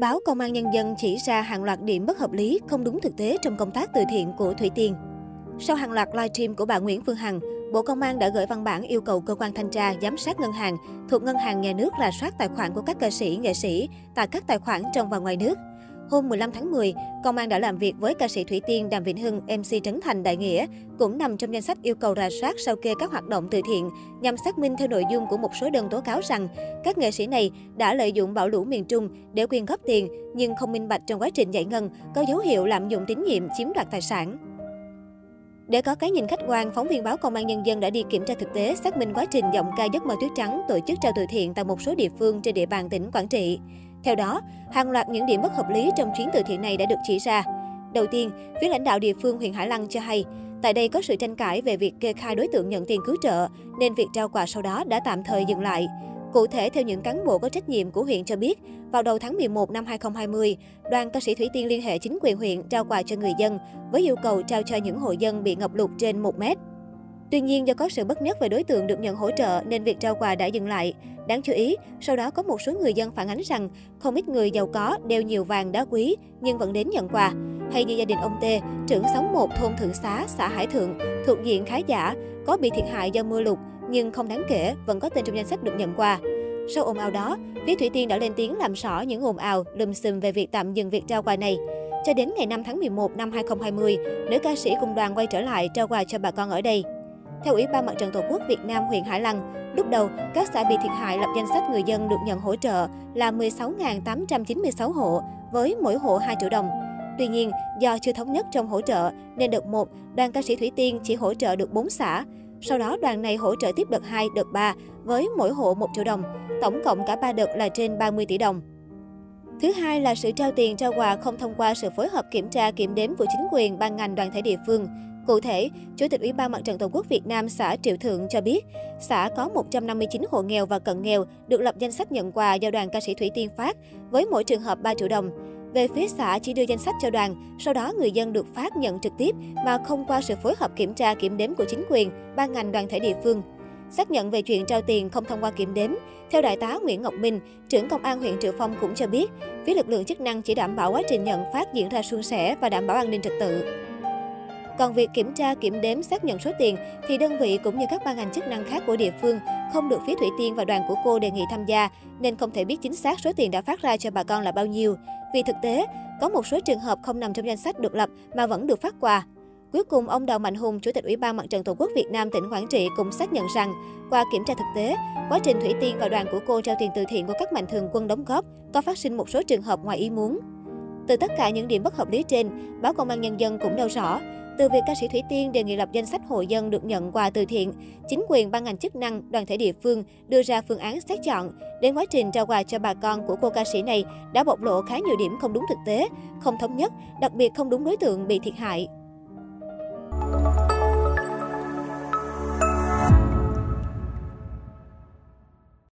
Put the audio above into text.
Báo Công an Nhân dân chỉ ra hàng loạt điểm bất hợp lý, không đúng thực tế trong công tác từ thiện của Thủy Tiên. Sau hàng loạt livestream của bà Nguyễn Phương Hằng, Bộ Công an đã gửi văn bản yêu cầu cơ quan thanh tra giám sát ngân hàng thuộc ngân hàng nhà nước rà soát tài khoản của các ca sĩ, nghệ sĩ tại các tài khoản trong và ngoài nước. Hôm 15 tháng 10, công an đã làm việc với ca sĩ Thủy Tiên, Đàm Vĩnh Hưng, MC Trấn Thành Đại Nghĩa, cũng nằm trong danh sách yêu cầu rà soát sao kê các hoạt động từ thiện nhằm xác minh theo nội dung của một số đơn tố cáo rằng các nghệ sĩ này đã lợi dụng bão lũ miền Trung để quyên góp tiền nhưng không minh bạch trong quá trình giải ngân, có dấu hiệu lạm dụng tín nhiệm chiếm đoạt tài sản. Để có cái nhìn khách quan, phóng viên báo Công an Nhân dân đã đi kiểm tra thực tế, xác minh quá trình giọng ca giấc mơ tuyết trắng tổ chức trao từ thiện tại một số địa phương trên địa bàn tỉnh Quảng Trị. Theo đó, hàng loạt những điểm bất hợp lý trong chuyến từ thiện này đã được chỉ ra. Đầu tiên, phía lãnh đạo địa phương huyện Hải Lăng cho hay, tại đây có sự tranh cãi về việc kê khai đối tượng nhận tiền cứu trợ, nên việc trao quà sau đó đã tạm thời dừng lại. Cụ thể, theo những cán bộ có trách nhiệm của huyện cho biết, vào đầu tháng 11 năm 2020, đoàn ca sĩ Thủy Tiên liên hệ chính quyền huyện trao quà cho người dân với yêu cầu trao cho những hộ dân bị ngập lụt trên 1 mét. Tuy nhiên, do có sự bất nhất về đối tượng được nhận hỗ trợ nên việc trao quà đã dừng lại. Đáng chú ý, sau đó có một số người dân phản ánh rằng không ít người giàu có đeo nhiều vàng đá quý nhưng vẫn đến nhận quà. Hay như gia đình ông T, trưởng xóm 1 thôn Thượng Xá, xã Hải Thượng, thuộc diện khá giả, có bị thiệt hại do mưa lụt nhưng không đáng kể, vẫn có tên trong danh sách được nhận quà. Sau ồn ào đó, phía Thủy Tiên đã lên tiếng làm rõ những ồn ào, lùm xùm về việc tạm dừng việc trao quà này. Cho đến ngày 5 tháng 11 năm 2020, nữ ca sĩ cùng đoàn quay trở lại trao quà cho bà con ở đây. Theo Ủy ban Mặt trận Tổ quốc Việt Nam huyện Hải Lăng, lúc đầu các xã bị thiệt hại lập danh sách người dân được nhận hỗ trợ là 16.896 hộ với mỗi hộ 2 triệu đồng. Tuy nhiên, do chưa thống nhất trong hỗ trợ nên đợt 1, đoàn ca sĩ Thủy Tiên chỉ hỗ trợ được 4 xã. Sau đó đoàn này hỗ trợ tiếp đợt 2, đợt 3 với mỗi hộ 1 triệu đồng. Tổng cộng cả 3 đợt là trên 30 tỷ đồng. Thứ hai là sự trao tiền trao quà không thông qua sự phối hợp kiểm tra kiểm đếm của chính quyền, ban ngành, đoàn thể địa phương. Cụ thể, Chủ tịch Ủy ban Mặt trận Tổ quốc Việt Nam xã Triệu Thượng cho biết, xã có 159 hộ nghèo và cận nghèo được lập danh sách nhận quà do đoàn ca sĩ Thủy Tiên phát, với mỗi trường hợp 3 triệu đồng. Về phía xã chỉ đưa danh sách cho đoàn, sau đó người dân được phát nhận trực tiếp mà không qua sự phối hợp kiểm tra kiểm đếm của chính quyền, ban ngành đoàn thể địa phương. Xác nhận về chuyện trao tiền không thông qua kiểm đếm, theo đại tá Nguyễn Ngọc Minh, trưởng công an huyện Triệu Phong cũng cho biết, phía lực lượng chức năng chỉ đảm bảo quá trình nhận phát diễn ra suôn sẻ và đảm bảo an ninh trật tự. Còn việc kiểm tra, kiểm đếm, xác nhận số tiền thì đơn vị cũng như các ban ngành chức năng khác của địa phương không được phía Thủy Tiên và đoàn của cô đề nghị tham gia nên không thể biết chính xác số tiền đã phát ra cho bà con là bao nhiêu. Vì thực tế, có một số trường hợp không nằm trong danh sách được lập mà vẫn được phát quà. Cuối cùng, ông Đào Mạnh Hùng, Chủ tịch Ủy ban Mặt trận Tổ quốc Việt Nam tỉnh Quảng Trị cũng xác nhận rằng, qua kiểm tra thực tế, quá trình Thủy Tiên và đoàn của cô trao tiền từ thiện của các mạnh thường quân đóng góp có phát sinh một số trường hợp ngoài ý muốn. Từ tất cả những điểm bất hợp lý trên, báo Công an Nhân dân cũng nêu rõ, từ việc ca sĩ Thủy Tiên đề nghị lập danh sách hộ dân được nhận quà từ thiện, chính quyền ban ngành chức năng, đoàn thể địa phương đưa ra phương án xét chọn, đến quá trình trao quà cho bà con của cô ca sĩ này đã bộc lộ khá nhiều điểm không đúng thực tế, không thống nhất, đặc biệt không đúng đối tượng bị thiệt hại.